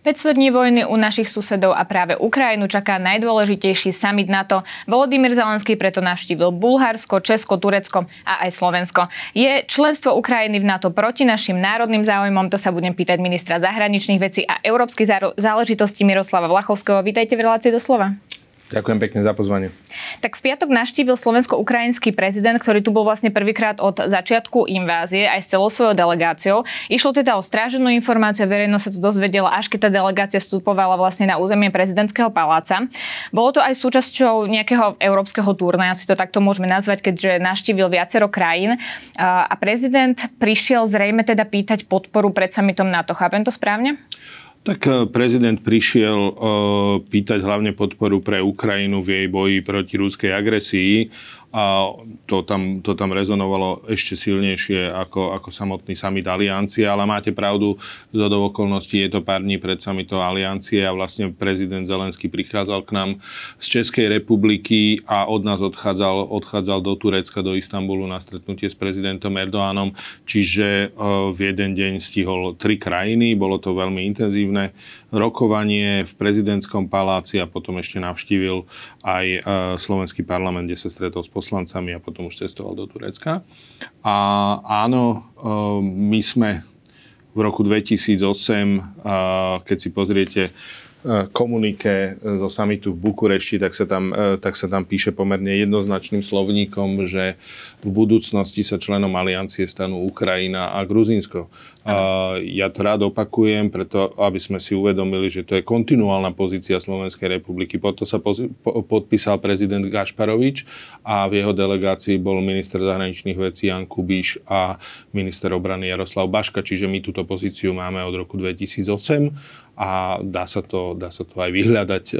500 dní vojny u našich susedov a práve Ukrajinu čaká najdôležitejší summit NATO. Volodymyr Zelenský preto navštívil Bulharsko, Česko, Turecko a aj Slovensko. Je členstvo Ukrajiny v NATO proti našim národným záujmom? To sa budem pýtať ministra zahraničných vecí a európskych záležitostí Miroslava Vlachovského. Vítajte v relácii do slova. Ďakujem pekne za pozvanie. Tak v piatok naštívil slovensko-ukrajinský prezident, ktorý tu bol vlastne prvýkrát od začiatku invázie aj s celou svojou delegáciou. Išlo teda o stráženú informáciu, verejnosť sa to dozvedela, až keď tá delegácia vstupovala vlastne na územie prezidentského paláca. Bolo to aj súčasťou nejakého európskeho turné, asi to takto môžeme nazvať, keďže naštívil viacero krajín. A prezident prišiel zrejme teda pýtať podporu pred samitom NATO. Chápem to správne? Tak eh, prezident prišiel uh, pýtať hlavne podporu pre Ukrajinu v jej boji proti ruskej agresii a to tam, to tam rezonovalo ešte silnejšie ako, ako samotný summit aliancie, ale máte pravdu, z okolností je to pár dní pred summitom aliancie a vlastne prezident Zelenský prichádzal k nám z Českej republiky a od nás odchádzal, odchádzal do Turecka, do Istanbulu na stretnutie s prezidentom Erdoánom, čiže v jeden deň stihol tri krajiny, bolo to veľmi intenzívne rokovanie v prezidentskom paláci a potom ešte navštívil aj slovenský parlament, kde sa stretol s poslancami a potom už cestoval do Turecka. A áno, e, my sme v roku 2008, keď si pozriete e, komunike zo samitu v Bukurešti, tak sa, tam, e, tak sa tam píše pomerne jednoznačným slovníkom, že v budúcnosti sa členom aliancie stanú Ukrajina a Gruzínsko. A ja to rád opakujem, preto aby sme si uvedomili, že to je kontinuálna pozícia Slovenskej republiky. Potom sa poz- po- podpísal prezident Gašparovič a v jeho delegácii bol minister zahraničných vecí Jan Kubiš a minister obrany Jaroslav Baška, čiže my túto pozíciu máme od roku 2008 a dá sa to, dá sa to aj vyhľadať e,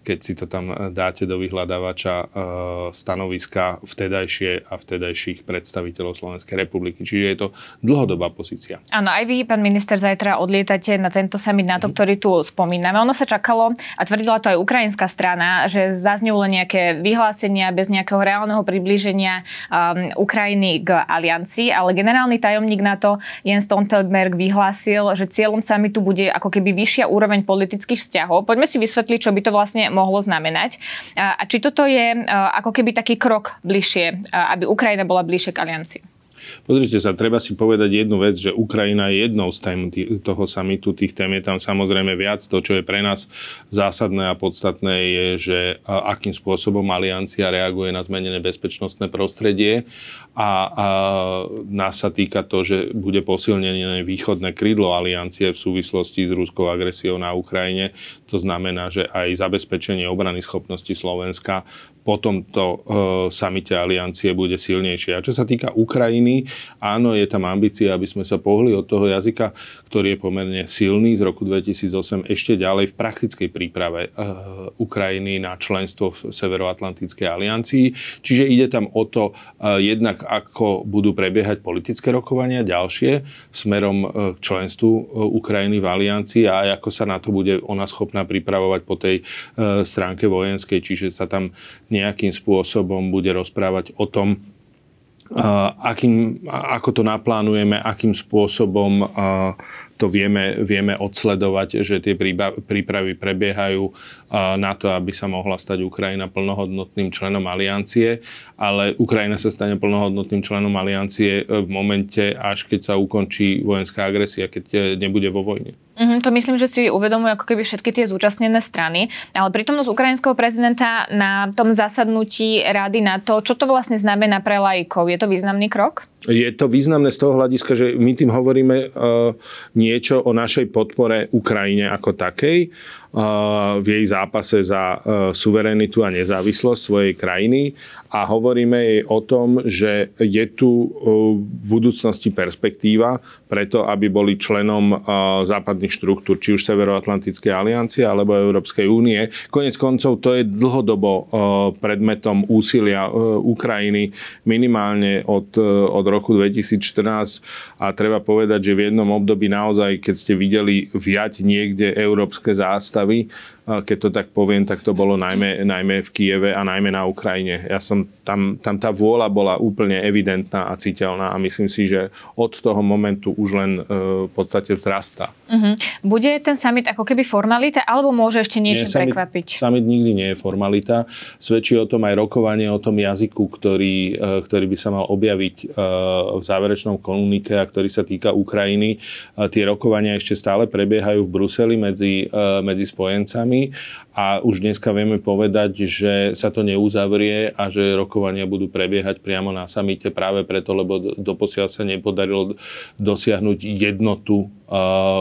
keď si to tam eh, dáte do vyhľadávača eh, stanoviska vtedajšie a vtedajších predstaviteľov Slovenskej republiky. Čiže je to dlhodobá pozícia. Áno, aj vy, pán minister, zajtra odlietate na tento summit NATO, mm. ktorý tu spomíname. Ono sa čakalo, a tvrdila to aj ukrajinská strana, že zaznelo nejaké vyhlásenia bez nejakého reálneho priblíženia um, Ukrajiny k aliancii, ale generálny tajomník NATO Jens Stoltenberg vyhlásil, že cieľom summitu bude ako keby vyššia úroveň politických vzťahov. Poďme si vysvetliť, čo by to vlastne mohlo znamenať. A či toto je ako keby taký krok bližšie, aby Ukrajina bola bližšie k aliancii? Pozrite sa, treba si povedať jednu vec, že Ukrajina je jednou z tém toho samitu. Tých tém je tam samozrejme viac. To, čo je pre nás zásadné a podstatné, je, že akým spôsobom aliancia reaguje na zmenené bezpečnostné prostredie a, a nás sa týka to, že bude posilnené východné krídlo aliancie v súvislosti s ruskou agresiou na Ukrajine. To znamená, že aj zabezpečenie obrany schopnosti Slovenska po tomto uh, samite aliancie bude silnejšie. A čo sa týka Ukrajiny, áno, je tam ambícia, aby sme sa pohli od toho jazyka, ktorý je pomerne silný z roku 2008 ešte ďalej v praktickej príprave uh, Ukrajiny na členstvo v Severoatlantickej aliancii. Čiže ide tam o to uh, jednak, ako budú prebiehať politické rokovania ďalšie smerom k členstvu Ukrajiny v aliancii a aj ako sa na to bude ona schopná pripravovať po tej stránke vojenskej, čiže sa tam nejakým spôsobom bude rozprávať o tom, akým, ako to naplánujeme, akým spôsobom to vieme, vieme odsledovať, že tie prípravy prebiehajú na to, aby sa mohla stať Ukrajina plnohodnotným členom aliancie, ale Ukrajina sa stane plnohodnotným členom aliancie v momente, až keď sa ukončí vojenská agresia, keď nebude vo vojne. Mm-hmm, to myslím, že si uvedomujú ako keby všetky tie zúčastnené strany, ale prítomnosť ukrajinského prezidenta na tom zasadnutí rady na to, čo to vlastne znamená pre laikov, je to významný krok? Je to významné z toho hľadiska, že my tým hovoríme uh, niečo o našej podpore Ukrajine ako takej v jej zápase za e, suverenitu a nezávislosť svojej krajiny a hovoríme jej o tom, že je tu e, v budúcnosti perspektíva preto, aby boli členom e, západných štruktúr, či už Severoatlantickej aliancie alebo Európskej únie. Konec koncov to je dlhodobo predmetom úsilia Ukrajiny minimálne od, od roku 2014 a treba povedať, že v jednom období naozaj, keď ste videli viať niekde európske zástavy, savez, keď to tak poviem, tak to bolo najmä, najmä v Kieve a najmä na Ukrajine. Ja som tam, tam tá vôľa bola úplne evidentná a citeľná a myslím si, že od toho momentu už len e, v podstate vzrastá. Uh-huh. Bude ten summit ako keby formalita, alebo môže ešte niečo nie, summit, prekvapiť? Summit nikdy nie je formalita. Svedčí o tom aj rokovanie o tom jazyku, ktorý, e, ktorý by sa mal objaviť e, v záverečnom komunike a ktorý sa týka Ukrajiny. Tie rokovania ešte stále prebiehajú v Bruseli medzi, medzi spojencami company a už dneska vieme povedať, že sa to neuzavrie a že rokovania budú prebiehať priamo na samite práve preto, lebo doposiaľ sa nepodarilo dosiahnuť jednotu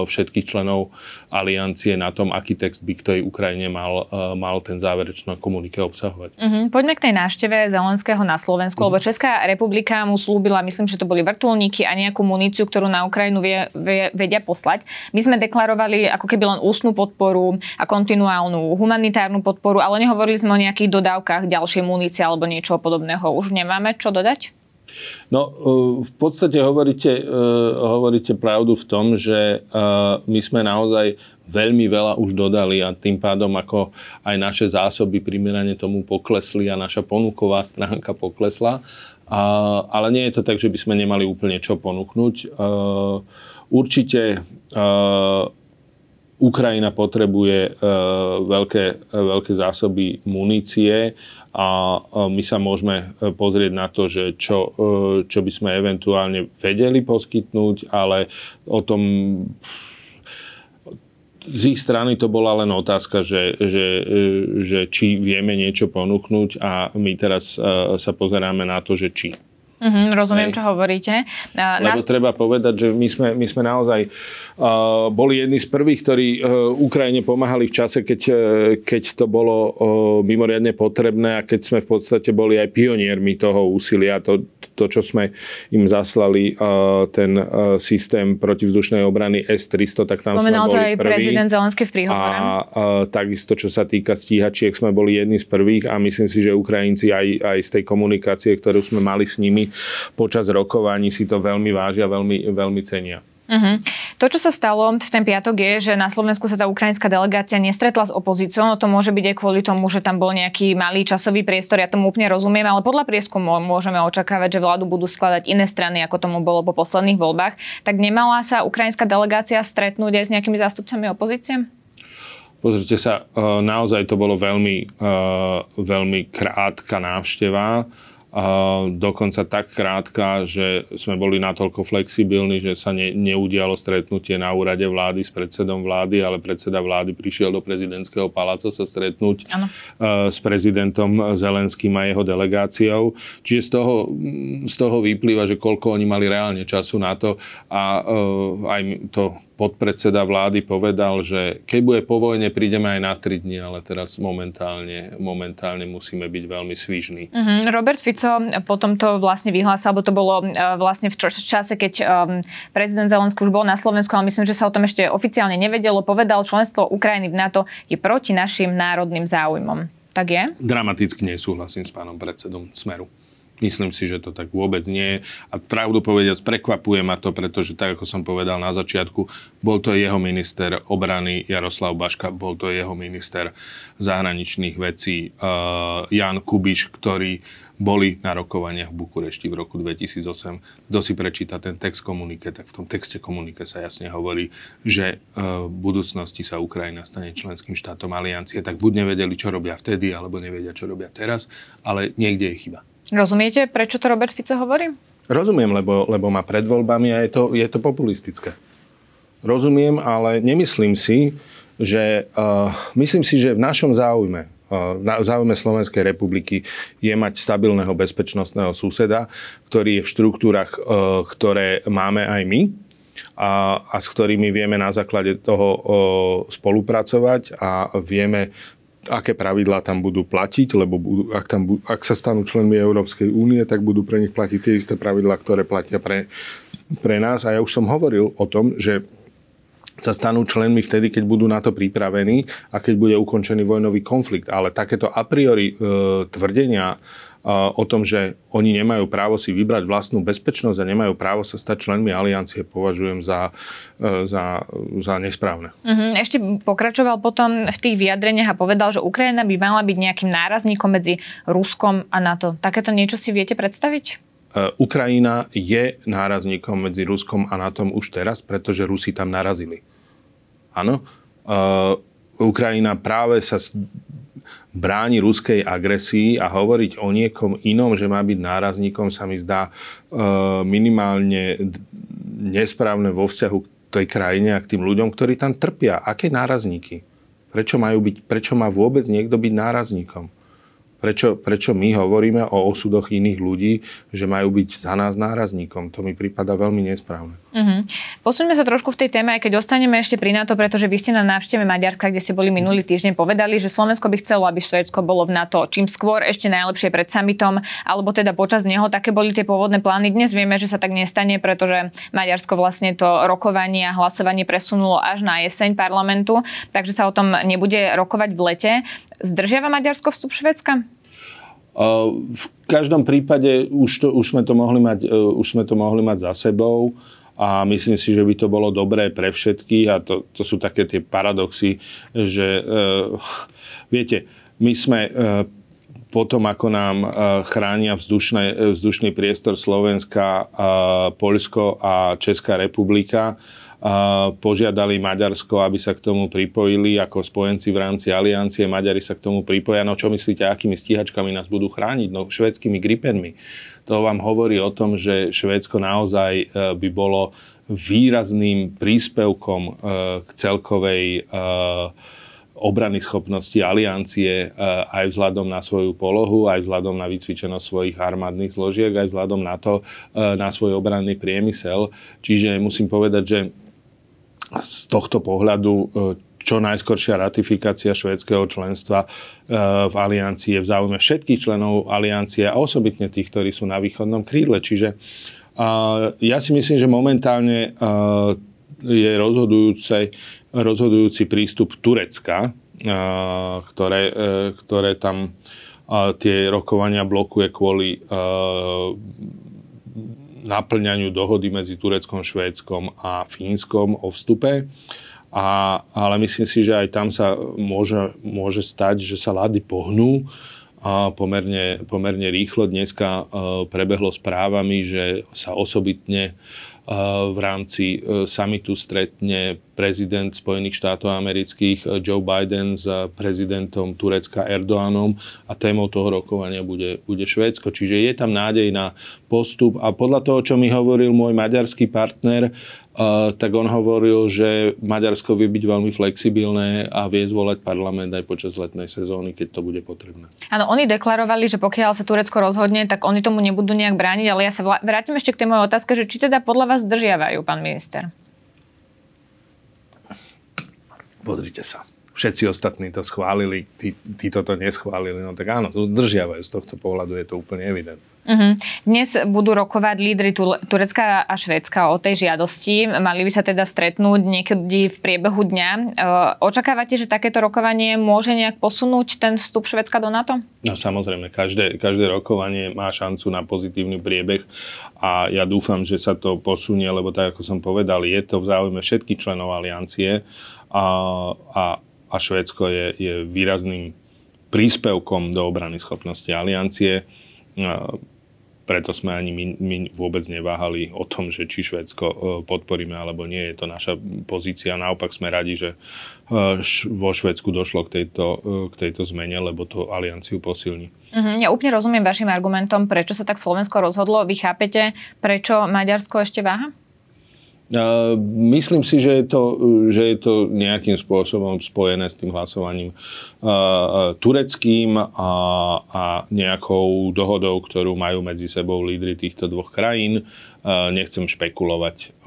všetkých členov aliancie na tom, aký text by k tej Ukrajine mal, mal ten záverečný komunike obsahovať. Uh-huh. Poďme k tej návšteve Zelenského na Slovensku, uh-huh. lebo Česká republika mu slúbila, myslím, že to boli vrtulníky a nejakú muníciu, ktorú na Ukrajinu vie, vie, vedia poslať. My sme deklarovali ako keby len ústnu podporu a kontinuálnu humanitárnu podporu, ale nehovorili sme o nejakých dodávkach ďalšej munície alebo niečo podobného. Už nemáme čo dodať? No, e, v podstate hovoríte, e, hovoríte pravdu v tom, že e, my sme naozaj veľmi veľa už dodali a tým pádom ako aj naše zásoby primerane tomu poklesli a naša ponuková stránka poklesla. ale nie je to tak, že by sme nemali úplne čo ponúknuť. určite Ukrajina potrebuje veľké, veľké zásoby munície a my sa môžeme e, pozrieť na to, že čo, e, čo by sme eventuálne vedeli poskytnúť, ale o tom z ich strany to bola len otázka, že, že, e, že či vieme niečo ponúknuť a my teraz sa pozeráme na to, že či. Mm-hmm, rozumiem, Hej. čo hovoríte. Lebo Nás... treba povedať, že my sme, my sme naozaj uh, boli jedni z prvých, ktorí uh, Ukrajine pomáhali v čase, keď, uh, keď to bolo uh, mimoriadne potrebné a keď sme v podstate boli aj pioniermi toho úsilia. To, to čo sme im zaslali, ten systém protivzdušnej obrany S-300, tak tam Spomenal sme boli to aj prví. prezident Zelenský v príhovore. A uh, takisto, čo sa týka stíhačiek, sme boli jedni z prvých a myslím si, že Ukrajinci aj, aj z tej komunikácie, ktorú sme mali s nimi, počas rokovaní si to veľmi vážia, veľmi, veľmi cenia. Uh-huh. To, čo sa stalo v ten piatok je, že na Slovensku sa tá ukrajinská delegácia nestretla s opozíciou. No to môže byť aj kvôli tomu, že tam bol nejaký malý časový priestor. Ja tomu úplne rozumiem, ale podľa prieskumu môžeme očakávať, že vládu budú skladať iné strany, ako tomu bolo po posledných voľbách. Tak nemala sa ukrajinská delegácia stretnúť aj s nejakými zástupcami opozície? Pozrite sa, e, naozaj to bolo veľmi, e, veľmi krátka návšteva dokonca tak krátka, že sme boli natoľko flexibilní, že sa ne, neudialo stretnutie na úrade vlády s predsedom vlády, ale predseda vlády prišiel do prezidentského paláca sa stretnúť ano. s prezidentom Zelenským a jeho delegáciou. Čiže z toho, z toho vyplýva, že koľko oni mali reálne času na to a aj to podpredseda vlády povedal, že keď bude po vojne, prídeme aj na 3 dní, ale teraz momentálne, momentálne musíme byť veľmi svižní. Mm-hmm. Robert Fico potom to vlastne vyhlásil, alebo to bolo uh, vlastne v čase, keď um, prezident Zelenský už bol na Slovensku, ale myslím, že sa o tom ešte oficiálne nevedelo, povedal, členstvo Ukrajiny v NATO je proti našim národným záujmom. Tak je? Dramaticky nesúhlasím s pánom predsedom Smeru. Myslím si, že to tak vôbec nie je. A pravdu povediac, prekvapuje ma to, pretože tak, ako som povedal na začiatku, bol to jeho minister obrany Jaroslav Baška, bol to jeho minister zahraničných vecí uh, Jan Kubiš, ktorí boli na rokovaniach v Bukurešti v roku 2008. Kto si prečíta ten text komunike, tak v tom texte komunike sa jasne hovorí, že uh, v budúcnosti sa Ukrajina stane členským štátom aliancie, tak buď nevedeli, čo robia vtedy, alebo nevedia, čo robia teraz, ale niekde je chyba. Rozumiete, prečo to Robert Fico hovorí? Rozumiem, lebo, lebo má pred voľbami a je to, je to populistické. Rozumiem, ale nemyslím si, že uh, myslím si, že v našom záujme, uh, v záujme Slovenskej republiky je mať stabilného bezpečnostného suseda, ktorý je v štruktúrach, uh, ktoré máme aj my a, a s ktorými vieme na základe toho spolupracovať a vieme aké pravidlá tam budú platiť, lebo budú, ak, tam, ak sa stanú členmi Európskej únie, tak budú pre nich platiť tie isté pravidlá, ktoré platia pre, pre nás. A ja už som hovoril o tom, že sa stanú členmi vtedy, keď budú na to pripravení a keď bude ukončený vojnový konflikt. Ale takéto a priori e, tvrdenia o tom, že oni nemajú právo si vybrať vlastnú bezpečnosť a nemajú právo sa stať členmi aliancie, považujem za, e, za, za nesprávne. Uh-huh. Ešte pokračoval potom v tých vyjadreniach a povedal, že Ukrajina by mala byť nejakým nárazníkom medzi Ruskom a NATO. Takéto niečo si viete predstaviť? E, Ukrajina je nárazníkom medzi Ruskom a NATO už teraz, pretože Rusi tam narazili. Áno. Uh, Ukrajina práve sa bráni ruskej agresii a hovoriť o niekom inom, že má byť nárazníkom, sa mi zdá e, minimálne nesprávne vo vzťahu k tej krajine a k tým ľuďom, ktorí tam trpia. Aké nárazníky? Prečo, majú byť, prečo má vôbec niekto byť nárazníkom? Prečo, prečo my hovoríme o osudoch iných ľudí, že majú byť za nás nárazníkom? To mi prípada veľmi nesprávne. Uh-huh. Posuňme sa trošku v tej téme, aj keď ostaneme ešte pri NATO, pretože vy ste na návšteve Maďarska, kde ste boli minulý týždeň, povedali, že Slovensko by chcelo, aby Švédsko bolo v NATO čím skôr, ešte najlepšie pred summitom, alebo teda počas neho. Také boli tie pôvodné plány. Dnes vieme, že sa tak nestane, pretože Maďarsko vlastne to rokovanie a hlasovanie presunulo až na jeseň parlamentu, takže sa o tom nebude rokovať v lete. Zdržiava Maďarsko vstup Švedska? V každom prípade už, to, už, sme to mohli mať, e, už sme to mohli mať za sebou a myslím si, že by to bolo dobré pre všetkých a to, to sú také tie paradoxy, že uh, viete, my sme uh, potom, ako nám uh, chránia vzdušné, vzdušný priestor Slovenska, uh, Polsko a Česká republika, požiadali Maďarsko, aby sa k tomu pripojili ako spojenci v rámci aliancie. Maďari sa k tomu pripoja. No čo myslíte, akými stíhačkami nás budú chrániť? No švedskými gripenmi. To vám hovorí o tom, že Švédsko naozaj e, by bolo výrazným príspevkom e, k celkovej e, obrany schopnosti aliancie aj vzhľadom na svoju polohu, aj vzhľadom na vycvičenosť svojich armádnych zložiek, aj vzhľadom na to, na svoj obranný priemysel. Čiže musím povedať, že z tohto pohľadu e, čo najskoršia ratifikácia švédskeho členstva e, v aliancii je v záujme všetkých členov aliancie a osobitne tých, ktorí sú na východnom krídle. Čiže ja si myslím, že momentálne e, je rozhodujúci prístup Turecka, ktoré, ktoré tam tie rokovania blokuje kvôli naplňaniu dohody medzi Tureckom, Švédskom a Fínskom o vstupe. A, ale myslím si, že aj tam sa môže, môže stať, že sa lady pohnú a pomerne, pomerne rýchlo. Dneska uh, prebehlo správami, že sa osobitne v rámci uh, samitu stretne prezident Spojených štátov amerických eh, Joe Biden s prezidentom Turecka Erdoánom a témou toho rokovania bude, bude Švédsko. Čiže je tam nádej na postup a podľa toho, čo mi hovoril môj maďarský partner, tak on hovoril, že Maďarsko vie byť veľmi flexibilné a vie zvolať parlament aj počas letnej sezóny, keď to bude potrebné. Áno, oni deklarovali, že pokiaľ sa Turecko rozhodne, tak oni tomu nebudú nejak brániť, ale ja sa vrátim ešte k tej mojej otázke, že či teda podľa vás zdržiavajú, pán minister? Pozrite sa. Všetci ostatní to schválili, tí, tí toto neschválili. No tak áno, to zdržiavajú. Z tohto pohľadu je to úplne evidentné. Uh-huh. Dnes budú rokovať lídry Turecka a Švédska o tej žiadosti. Mali by sa teda stretnúť niekedy v priebehu dňa. E, očakávate, že takéto rokovanie môže nejak posunúť ten vstup Švédska do NATO? No samozrejme, každé, každé rokovanie má šancu na pozitívny priebeh a ja dúfam, že sa to posunie, lebo tak ako som povedal, je to v záujme všetkých členov aliancie a, a, a Švédsko je, je výrazným príspevkom do obrany schopnosti aliancie. Preto sme ani my, my vôbec neváhali o tom, že či Švédsko e, podporíme alebo nie. Je to naša pozícia. Naopak sme radi, že e, vo Švédsku došlo k tejto, e, k tejto zmene, lebo to alianciu posilní. Uh-huh. Ja úplne rozumiem vašim argumentom, prečo sa tak Slovensko rozhodlo. Vy chápete, prečo Maďarsko ešte váha? Myslím si, že je, to, že je to nejakým spôsobom spojené s tým hlasovaním tureckým a, a nejakou dohodou, ktorú majú medzi sebou lídry týchto dvoch krajín. Nechcem špekulovať.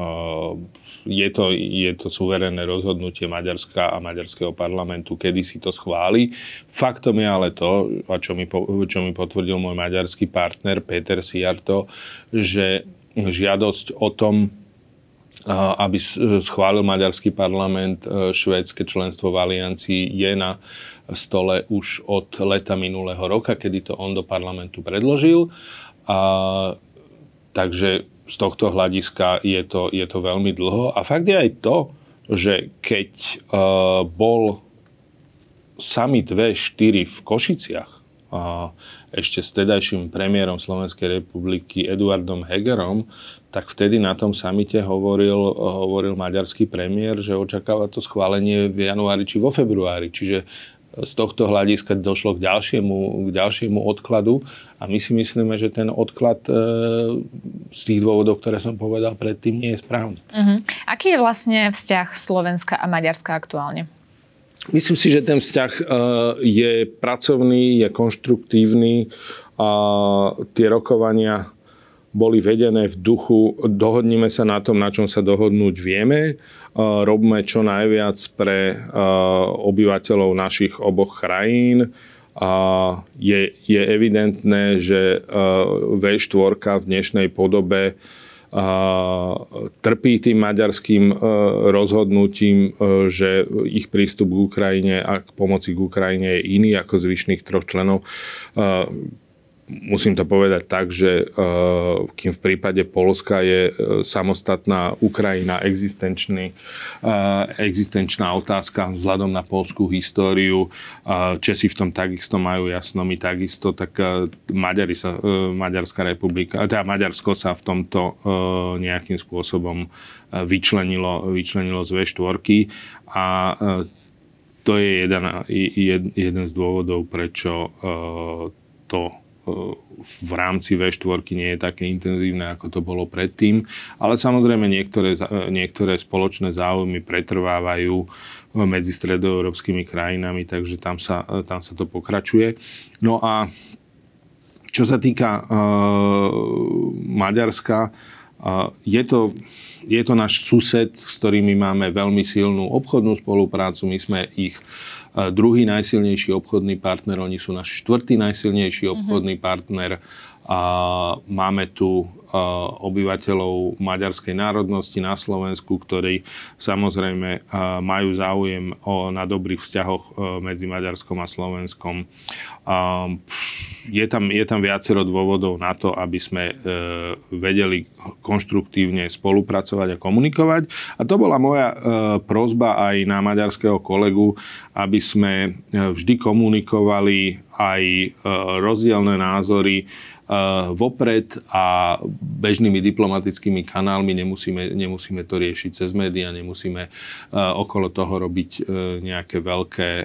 Je to, je to suverénne rozhodnutie Maďarska a Maďarského parlamentu, kedy si to schváli. Faktom je ale to, a čo mi, čo mi potvrdil môj maďarský partner Peter Siarto, že žiadosť o tom, aby schválil maďarský parlament švédske členstvo v aliancii, je na stole už od leta minulého roka, kedy to on do parlamentu predložil. A, takže z tohto hľadiska je to, je to veľmi dlho. A fakt je aj to, že keď uh, bol summit V4 v Košiciach, uh, ešte s tedajším premiérom Slovenskej republiky Eduardom Hegerom, tak vtedy na tom samite hovoril, hovoril maďarský premiér, že očakáva to schválenie v januári či vo februári. Čiže z tohto hľadiska došlo k ďalšiemu, k ďalšiemu odkladu a my si myslíme, že ten odklad e, z tých dôvodov, ktoré som povedal predtým, nie je správny. Uh-huh. Aký je vlastne vzťah Slovenska a Maďarska aktuálne? Myslím si, že ten vzťah e, je pracovný, je konštruktívny a tie rokovania boli vedené v duchu, dohodnime sa na tom, na čom sa dohodnúť vieme, robme čo najviac pre obyvateľov našich oboch krajín. Je, je evidentné, že V4 v dnešnej podobe trpí tým maďarským rozhodnutím, že ich prístup k Ukrajine a k pomoci k Ukrajine je iný ako zvyšných troch členov musím to povedať tak, že uh, kým v prípade Polska je uh, samostatná Ukrajina existenčný, uh, existenčná otázka vzhľadom na polskú históriu, Česi v tom takisto majú jasno, my takisto, tak Maďari sa, Maďarská republika, teda Maďarsko sa v tomto nejakým spôsobom vyčlenilo, vyčlenilo z V4 a to je jeden, jeden z dôvodov, prečo to v rámci V4 nie je také intenzívne, ako to bolo predtým. Ale samozrejme niektoré, niektoré spoločné záujmy pretrvávajú medzi stredoeurópskymi krajinami, takže tam sa, tam sa to pokračuje. No a čo sa týka uh, Maďarska, uh, je, to, je to náš sused, s ktorými máme veľmi silnú obchodnú spoluprácu. My sme ich uh, druhý najsilnejší obchodný partner, oni sú náš štvrtý najsilnejší obchodný mm-hmm. partner máme tu obyvateľov maďarskej národnosti na Slovensku, ktorí samozrejme majú záujem na dobrých vzťahoch medzi Maďarskom a Slovenskom. Je tam, je tam viacero dôvodov na to, aby sme e, vedeli konštruktívne spolupracovať a komunikovať. A to bola moja e, prozba aj na maďarského kolegu, aby sme e, vždy komunikovali aj rozdielne názory vopred a bežnými diplomatickými kanálmi, nemusíme, nemusíme to riešiť cez médiá, nemusíme okolo toho robiť e, nejaké veľké e,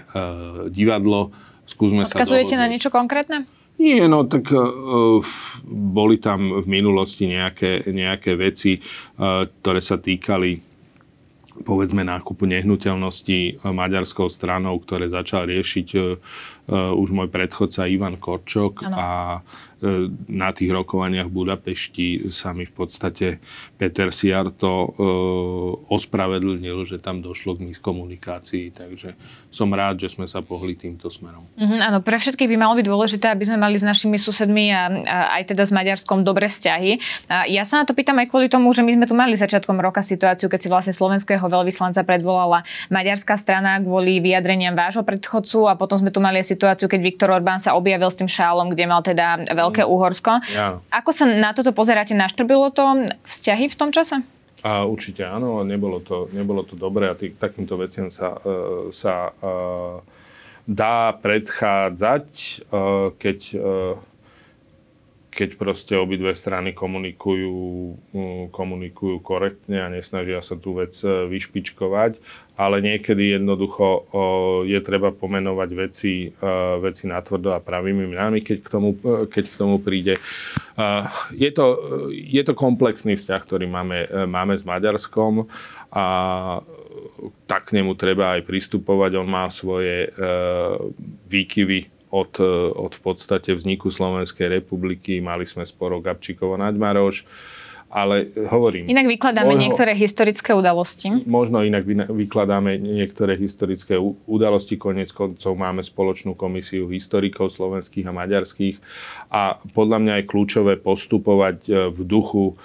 divadlo. Skúsme Odkazujete sa na niečo konkrétne? Nie, no tak uh, boli tam v minulosti nejaké, nejaké veci, uh, ktoré sa týkali povedzme nákupu nehnuteľnosti maďarskou stranou, ktoré začal riešiť uh, už môj predchodca Ivan Korčok ano. a E, na tých rokovaniach v Budapešti sa mi v podstate Peter Siarto e, ospravedlnil, že tam došlo k miskomunikácii, takže som rád, že sme sa pohli týmto smerom. Mm, áno, pre všetkých by malo byť dôležité, aby sme mali s našimi susedmi a, a aj teda s Maďarskom dobré vzťahy. A ja sa na to pýtam aj kvôli tomu, že my sme tu mali začiatkom roka situáciu, keď si vlastne slovenského veľvyslanca predvolala maďarská strana kvôli vyjadreniam vášho predchodcu a potom sme tu mali aj situáciu, keď Viktor Orbán sa objavil s tým šálom, kde mal teda Veľké mm. Uhorsko. Ja. Ako sa na toto pozeráte? Naštrbilo to vzťahy v tom čase? A určite áno, nebolo to, nebolo to dobré a tý, takýmto veciam sa, uh, sa uh, dá predchádzať, uh, keď, uh, keď proste obidve strany komunikujú, uh, komunikujú korektne a nesnažia sa tú vec vyšpičkovať ale niekedy jednoducho je treba pomenovať veci, veci natvrdo a pravými menami, keď k tomu, keď k tomu príde. Je to, je to komplexný vzťah, ktorý máme, máme s Maďarskom a tak k nemu treba aj pristupovať. On má svoje výkyvy od, od v podstate vzniku Slovenskej republiky. Mali sme sporo Gabčíkovo Naďmaroš ale hovorím... Inak vykladáme možno, niektoré historické udalosti. Možno inak vykladáme niektoré historické udalosti. Konec koncov máme spoločnú komisiu historikov slovenských a maďarských a podľa mňa je kľúčové postupovať e, v duchu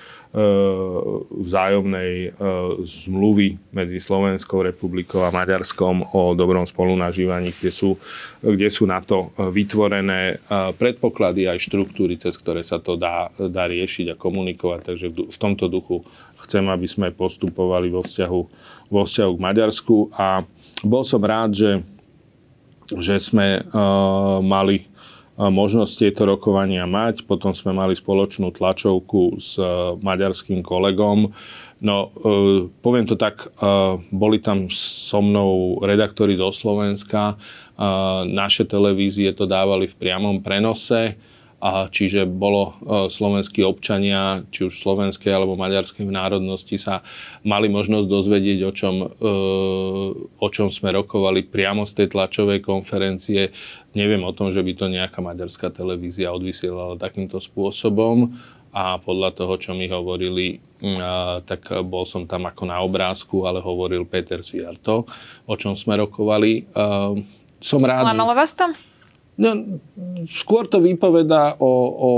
vzájomnej zmluvy medzi Slovenskou republikou a Maďarskom o dobrom spolunažívaní, kde sú, kde sú na to vytvorené predpoklady aj štruktúry, cez ktoré sa to dá, dá riešiť a komunikovať. Takže v tomto duchu chcem, aby sme postupovali vo vzťahu, vo vzťahu k Maďarsku a bol som rád, že, že sme uh, mali možnosť tieto rokovania mať. Potom sme mali spoločnú tlačovku s e, maďarským kolegom. No, e, poviem to tak, e, boli tam so mnou redaktori zo Slovenska, naše televízie to dávali v priamom prenose a čiže bolo e, slovenskí občania, či už slovenskej alebo maďarskej národnosti sa mali možnosť dozvedieť, o čom, e, o čom sme rokovali priamo z tej tlačovej konferencie. Neviem o tom, že by to nejaká maďarská televízia odvysielala takýmto spôsobom a podľa toho, čo mi hovorili, tak bol som tam ako na obrázku, ale hovoril Peter Sviarto, o čom sme rokovali. Som rád, Sklamalo vás to? No, skôr to vypoveda o, o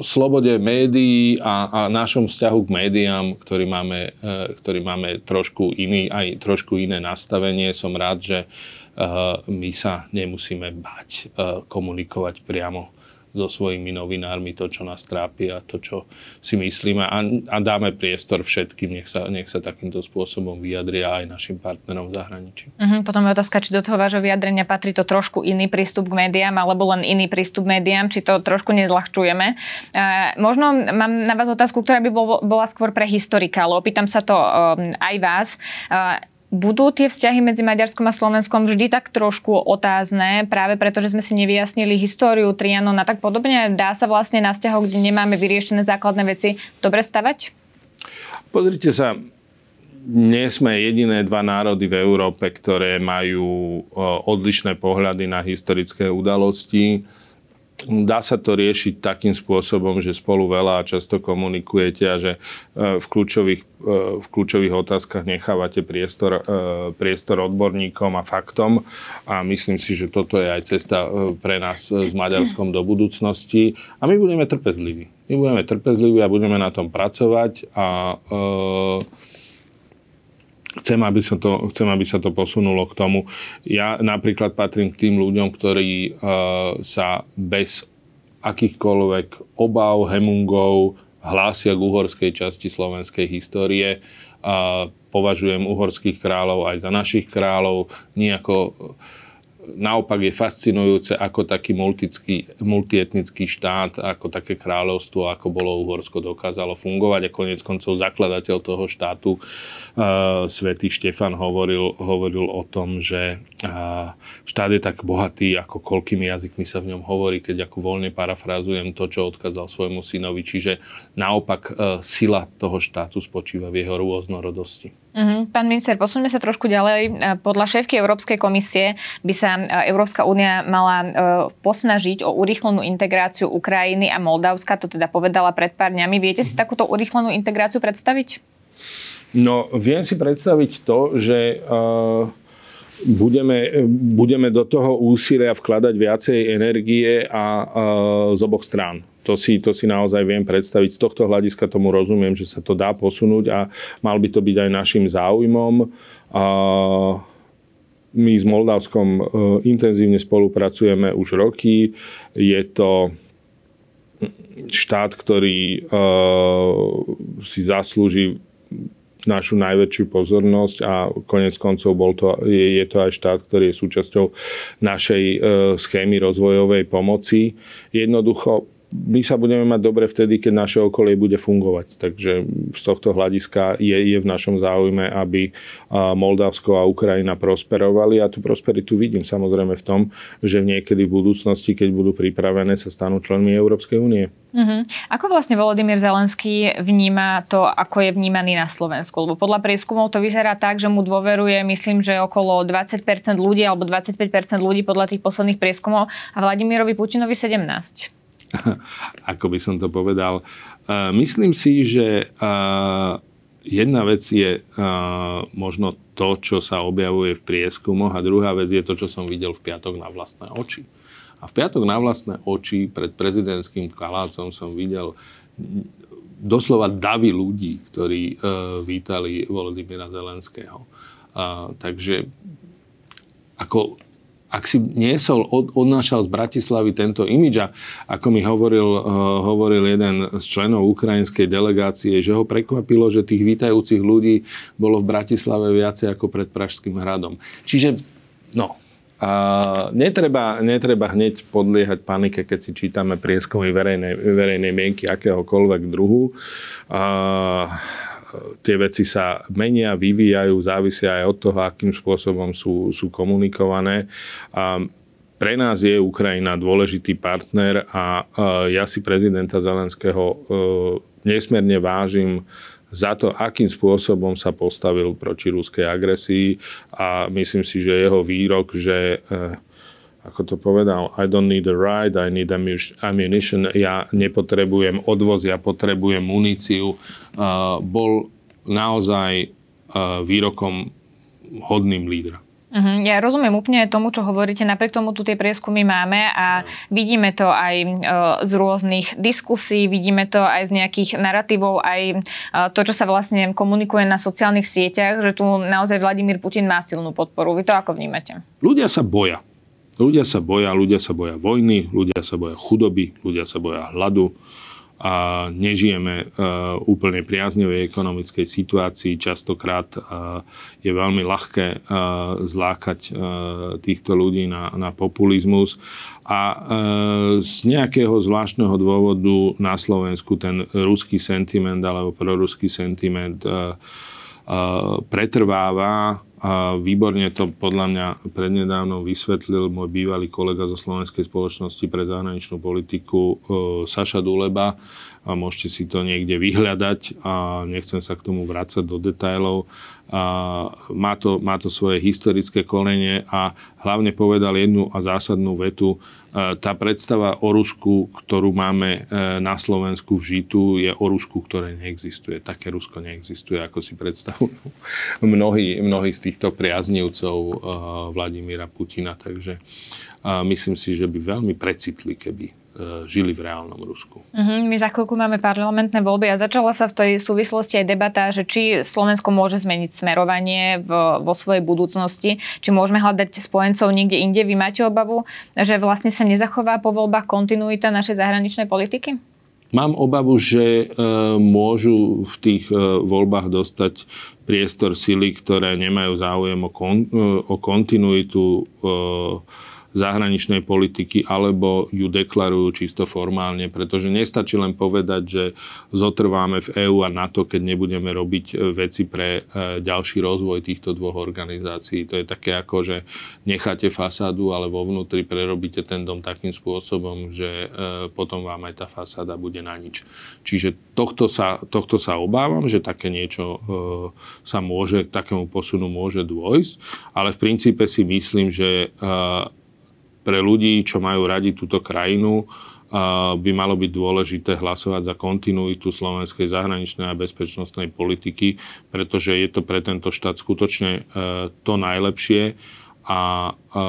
slobode médií a, a našom vzťahu k médiám, ktorý máme, e, ktorý máme trošku iný, aj trošku iné nastavenie. Som rád, že e, my sa nemusíme bať e, komunikovať priamo so svojimi novinármi to, čo nás trápi a to, čo si myslíme a, a dáme priestor všetkým, nech sa, nech sa takýmto spôsobom vyjadria aj našim partnerom v zahraničí. Uh-huh, potom je otázka, či do toho vášho vyjadrenia patrí to trošku iný prístup k médiám alebo len iný prístup k médiám, či to trošku nezľahčujeme. Uh, možno mám na vás otázku, ktorá by bol, bola skôr pre historika, ale opýtam sa to um, aj vás. Uh, budú tie vzťahy medzi Maďarskom a Slovenskom vždy tak trošku otázne, práve preto, že sme si nevyjasnili históriu Trianon a tak podobne? Dá sa vlastne na vzťahoch, kde nemáme vyriešené základné veci, dobre stavať? Pozrite sa, nie sme jediné dva národy v Európe, ktoré majú odlišné pohľady na historické udalosti dá sa to riešiť takým spôsobom, že spolu veľa a často komunikujete a že e, v kľúčových, e, v kľúčových otázkach nechávate priestor, e, priestor odborníkom a faktom a myslím si, že toto je aj cesta pre nás s Maďarskom do budúcnosti a my budeme trpezliví. My budeme trpezliví a budeme na tom pracovať a chcem, aby sa to, chcem, aby sa to posunulo k tomu. Ja napríklad patrím k tým ľuďom, ktorí uh, sa bez akýchkoľvek obav, hemungov hlásia k uhorskej časti slovenskej histórie. Uh, považujem uhorských kráľov aj za našich kráľov, nie ako naopak je fascinujúce, ako taký multietnický štát, ako také kráľovstvo, ako bolo Uhorsko, dokázalo fungovať. A konec koncov zakladateľ toho štátu, uh, svätý Štefan, hovoril, hovoril o tom, že uh, štát je tak bohatý, ako koľkými jazykmi sa v ňom hovorí, keď ako voľne parafrázujem to, čo odkázal svojmu synovi. Čiže naopak uh, sila toho štátu spočíva v jeho rôznorodosti. Uh-huh. Pán minister, posuňme sa trošku ďalej. Podľa šéfky Európskej komisie by sa Európska únia mala e, posnažiť o urýchlenú integráciu Ukrajiny a Moldavska, to teda povedala pred pár dňami. Viete si takúto urýchlenú integráciu predstaviť? No, viem si predstaviť to, že uh, budeme, budeme do toho úsilia vkladať viacej energie a uh, z oboch strán to si, to si naozaj viem predstaviť. Z tohto hľadiska tomu rozumiem, že sa to dá posunúť a mal by to byť aj našim záujmom. A my s Moldavskom e, intenzívne spolupracujeme už roky. Je to štát, ktorý e, si zaslúži našu najväčšiu pozornosť a konec koncov bol to, je, je to aj štát, ktorý je súčasťou našej e, schémy rozvojovej pomoci. Jednoducho my sa budeme mať dobre vtedy, keď naše okolie bude fungovať. Takže z tohto hľadiska je, je v našom záujme, aby Moldavsko a Ukrajina prosperovali a tú prosperitu vidím samozrejme v tom, že niekedy v budúcnosti, keď budú pripravené, sa stanú členmi Európskej únie. Uh-huh. Ako vlastne Volodymyr Zelenský vníma to, ako je vnímaný na Slovensku? Lebo podľa prieskumov to vyzerá tak, že mu dôveruje, myslím, že okolo 20% ľudí alebo 25% ľudí podľa tých posledných prieskumov a Vladimirovi Putinovi 17%. ako by som to povedal. Myslím si, že jedna vec je možno to, čo sa objavuje v prieskumoch a druhá vec je to, čo som videl v piatok na vlastné oči. A v piatok na vlastné oči pred prezidentským kalácom som videl doslova davy ľudí, ktorí vítali Volodymyra Zelenského. Takže ako ak si niesol, od, odnášal z Bratislavy tento imidž a ako mi hovoril, uh, hovoril jeden z členov ukrajinskej delegácie, že ho prekvapilo, že tých vítajúcich ľudí bolo v Bratislave viacej ako pred Pražským hradom. Čiže, no, a netreba, netreba hneď podliehať panike, keď si čítame prieskumy verejnej, verejnej mienky akéhokoľvek druhu. A, tie veci sa menia, vyvíjajú, závisia aj od toho, akým spôsobom sú, sú komunikované. A pre nás je Ukrajina dôležitý partner a ja si prezidenta Zelenského e, nesmierne vážim za to, akým spôsobom sa postavil proti ruskej agresii a myslím si, že jeho výrok, že e, ako to povedal, I don't need a ride, I need ammunition, ja nepotrebujem odvoz, ja potrebujem muníciu, bol naozaj výrokom hodným lídra. Uh-huh. Ja rozumiem úplne tomu, čo hovoríte, napriek tomu tu tie prieskumy máme a vidíme to aj uh, z rôznych diskusí, vidíme to aj z nejakých narratívov, aj uh, to, čo sa vlastne komunikuje na sociálnych sieťach, že tu naozaj Vladimír Putin má silnú podporu. Vy to ako vnímate? Ľudia sa boja. Ľudia sa boja, ľudia sa boja vojny, ľudia sa boja chudoby, ľudia sa boja hladu a nežijeme uh, úplne priaznivej ekonomickej situácii. Častokrát uh, je veľmi ľahké uh, zlákať týchto ľudí na, na populizmus a z nejakého zvláštneho dôvodu na Slovensku ten ruský sentiment alebo proruský sentiment pretrváva a výborne to podľa mňa prednedávno vysvetlil môj bývalý kolega zo Slovenskej spoločnosti pre zahraničnú politiku e, Saša Duleba. A môžete si to niekde vyhľadať a nechcem sa k tomu vrácať do detajlov. A má, to, má to svoje historické korene a hlavne povedal jednu a zásadnú vetu. E, tá predstava o Rusku, ktorú máme e, na Slovensku v žitu, je o Rusku, ktoré neexistuje. Také Rusko neexistuje, ako si predstavujú mnohí, mnohí z týchto priaznivcov e, Vladimíra Putina. Takže myslím si, že by veľmi precitli, keby žili v reálnom Rusku. Uh-huh. My za chvíľku máme parlamentné voľby a začala sa v tej súvislosti aj debata, že či Slovensko môže zmeniť smerovanie v, vo svojej budúcnosti, či môžeme hľadať spojencov niekde inde. Vy máte obavu, že vlastne sa nezachová po voľbách kontinuita našej zahraničnej politiky? Mám obavu, že e, môžu v tých e, voľbách dostať priestor sily, ktoré nemajú záujem o, kon, e, o kontinuitu e, zahraničnej politiky, alebo ju deklarujú čisto formálne, pretože nestačí len povedať, že zotrváme v EÚ a NATO, keď nebudeme robiť e, veci pre e, ďalší rozvoj týchto dvoch organizácií. To je také ako, že necháte fasádu, ale vo vnútri prerobíte ten dom takým spôsobom, že e, potom vám aj tá fasáda bude na nič. Čiže tohto sa, tohto sa obávam, že také niečo sa môže, takému posunu môže dôjsť, ale v princípe si myslím, že pre ľudí, čo majú radi túto krajinu, by malo byť dôležité hlasovať za kontinuitu slovenskej zahraničnej a bezpečnostnej politiky, pretože je to pre tento štát skutočne e, to najlepšie. A e,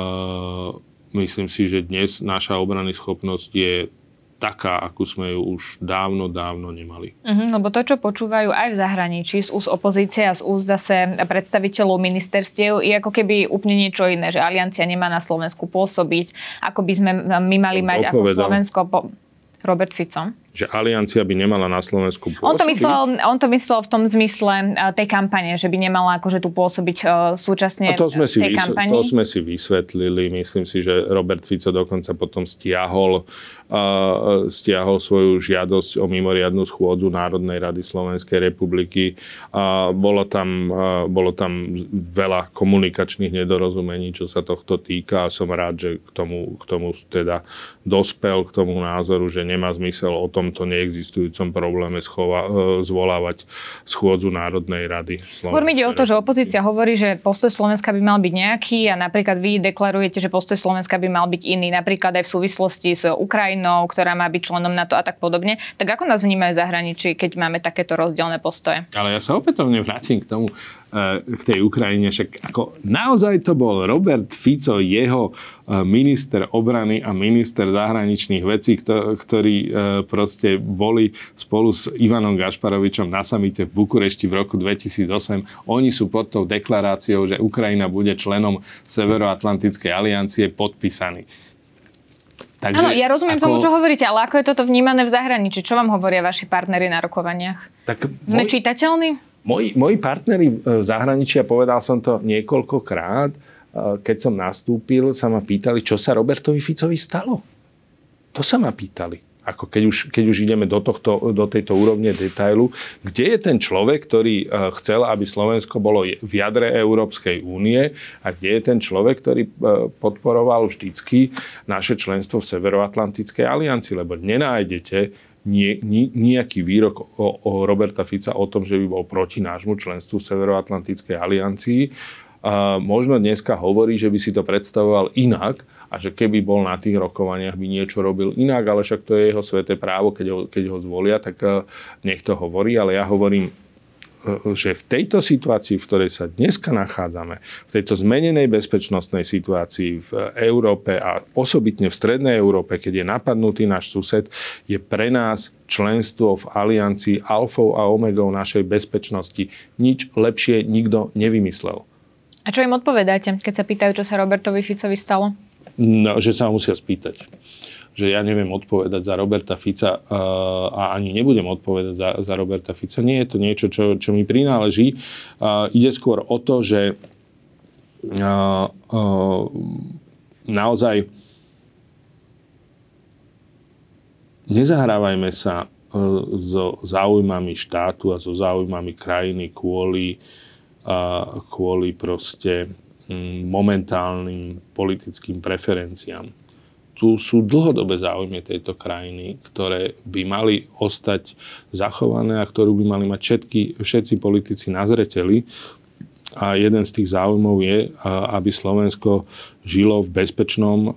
myslím si, že dnes naša obrany schopnosť je taká, akú sme ju už dávno, dávno nemali. Uh-huh, lebo to, čo počúvajú aj v zahraničí z úst opozície a z úst zase predstaviteľov ministerstiev, je ako keby úplne niečo iné, že aliancia nemá na Slovensku pôsobiť, ako by sme my mali mať ako Slovensko... Po... Robert Fico že aliancia by nemala na Slovensku pôsobiť? On to myslel, on to myslel v tom zmysle e, tej kampane, že by nemala akože tu pôsobiť uh, súčasne A to sme, si tej vysvetlili, to sme si vysvetlili. Myslím si, že Robert Fico dokonca potom stiahol, uh, stiahol svoju žiadosť o mimoriadnú schôdzu Národnej rady Slovenskej republiky. Uh, bolo, tam, uh, bolo tam veľa komunikačných nedorozumení, čo sa tohto týka a som rád, že k tomu, k tomu teda dospel k tomu názoru, že nemá zmysel o tom tomto neexistujúcom probléme schova, e, zvolávať schôdzu Národnej rady. Skôr mi ide o to, že opozícia hovorí, že postoj Slovenska by mal byť nejaký a napríklad vy deklarujete, že postoj Slovenska by mal byť iný, napríklad aj v súvislosti s Ukrajinou, ktorá má byť členom NATO a tak podobne. Tak ako nás vnímajú zahraničí, keď máme takéto rozdielne postoje? Ale ja sa opätovne vrátim k tomu, k tej Ukrajine. Však ako naozaj to bol Robert Fico, jeho minister obrany a minister zahraničných vecí, ktorí proste boli spolu s Ivanom Gašparovičom na samite v Bukurešti v roku 2008. Oni sú pod tou deklaráciou, že Ukrajina bude členom Severoatlantickej aliancie podpísaní. Takže, Áno, ja rozumiem ako... tomu, čo hovoríte, ale ako je toto vnímané v zahraničí? Čo vám hovoria vaši partnery na rokovaniach? Tak Sme môj, čitateľní? Moji, moji partneri v zahraničí, a povedal som to niekoľkokrát, eh, keď som nastúpil, sa ma pýtali, čo sa Robertovi Ficovi stalo. To sa ma pýtali ako keď už, keď už ideme do, tohto, do tejto úrovne detailu, kde je ten človek, ktorý e, chcel, aby Slovensko bolo v jadre Európskej únie a kde je ten človek, ktorý e, podporoval vždycky naše členstvo v Severoatlantickej aliancii, lebo nenájdete nie, nie, nejaký výrok o, o Roberta Fica o tom, že by bol proti nášmu členstvu v Severoatlantickej aliancii. A možno dneska hovorí, že by si to predstavoval inak, a že keby bol na tých rokovaniach, by niečo robil inak, ale však to je jeho sveté právo, keď ho, keď ho zvolia, tak eh, nech to hovorí, ale ja hovorím, že v tejto situácii, v ktorej sa dneska nachádzame, v tejto zmenenej bezpečnostnej situácii v Európe a osobitne v Strednej Európe, keď je napadnutý náš sused, je pre nás členstvo v aliancii alfou a omegou našej bezpečnosti. Nič lepšie nikto nevymyslel. A čo im odpovedáte, keď sa pýtajú, čo sa Robertovi Ficovi stalo? No, že sa musia spýtať že ja neviem odpovedať za Roberta Fica uh, a ani nebudem odpovedať za, za Roberta Fica. Nie je to niečo, čo, čo mi prináleží. Ide skôr o to, že uh, uh, naozaj nezahrávajme sa so záujmami štátu a so záujmami krajiny kvôli, kvôli proste Mm, momentálnym politickým preferenciám. Tu sú dlhodobé záujmy tejto krajiny, ktoré by mali ostať zachované a ktorú by mali mať všetky, všetci politici na zreteli. A jeden z tých záujmov je, aby Slovensko žilo v bezpečnom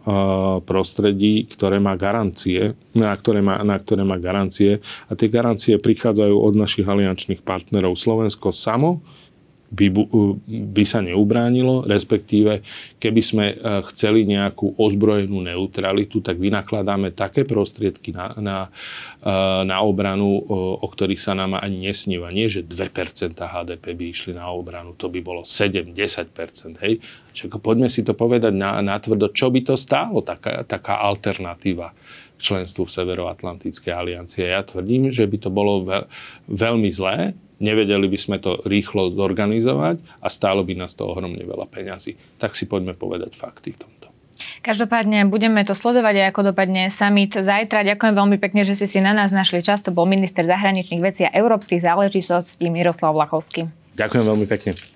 prostredí, ktoré má garancie, na ktoré má, na ktoré má garancie. A tie garancie prichádzajú od našich aliančných partnerov. Slovensko samo by, by sa neubránilo, respektíve keby sme e, chceli nejakú ozbrojenú neutralitu, tak vynakladáme také prostriedky na, na, e, na obranu, o ktorých sa nám ani nesníva. Nie, že 2% HDP by išli na obranu, to by bolo 7-10%. Hej? Čiže poďme si to povedať na, na tvrdo, čo by to stálo, taká, taká alternatíva členstvu v Severoatlantickej aliancie. Ja tvrdím, že by to bolo veľ, veľmi zlé, nevedeli by sme to rýchlo zorganizovať a stálo by nás to ohromne veľa peňazí. Tak si poďme povedať fakty v tomto. Každopádne budeme to sledovať aj ako dopadne summit zajtra. Ďakujem veľmi pekne, že ste si na nás našli čas. To bol minister zahraničných vecí a európskych záležitostí Miroslav Vlachovský. Ďakujem veľmi pekne.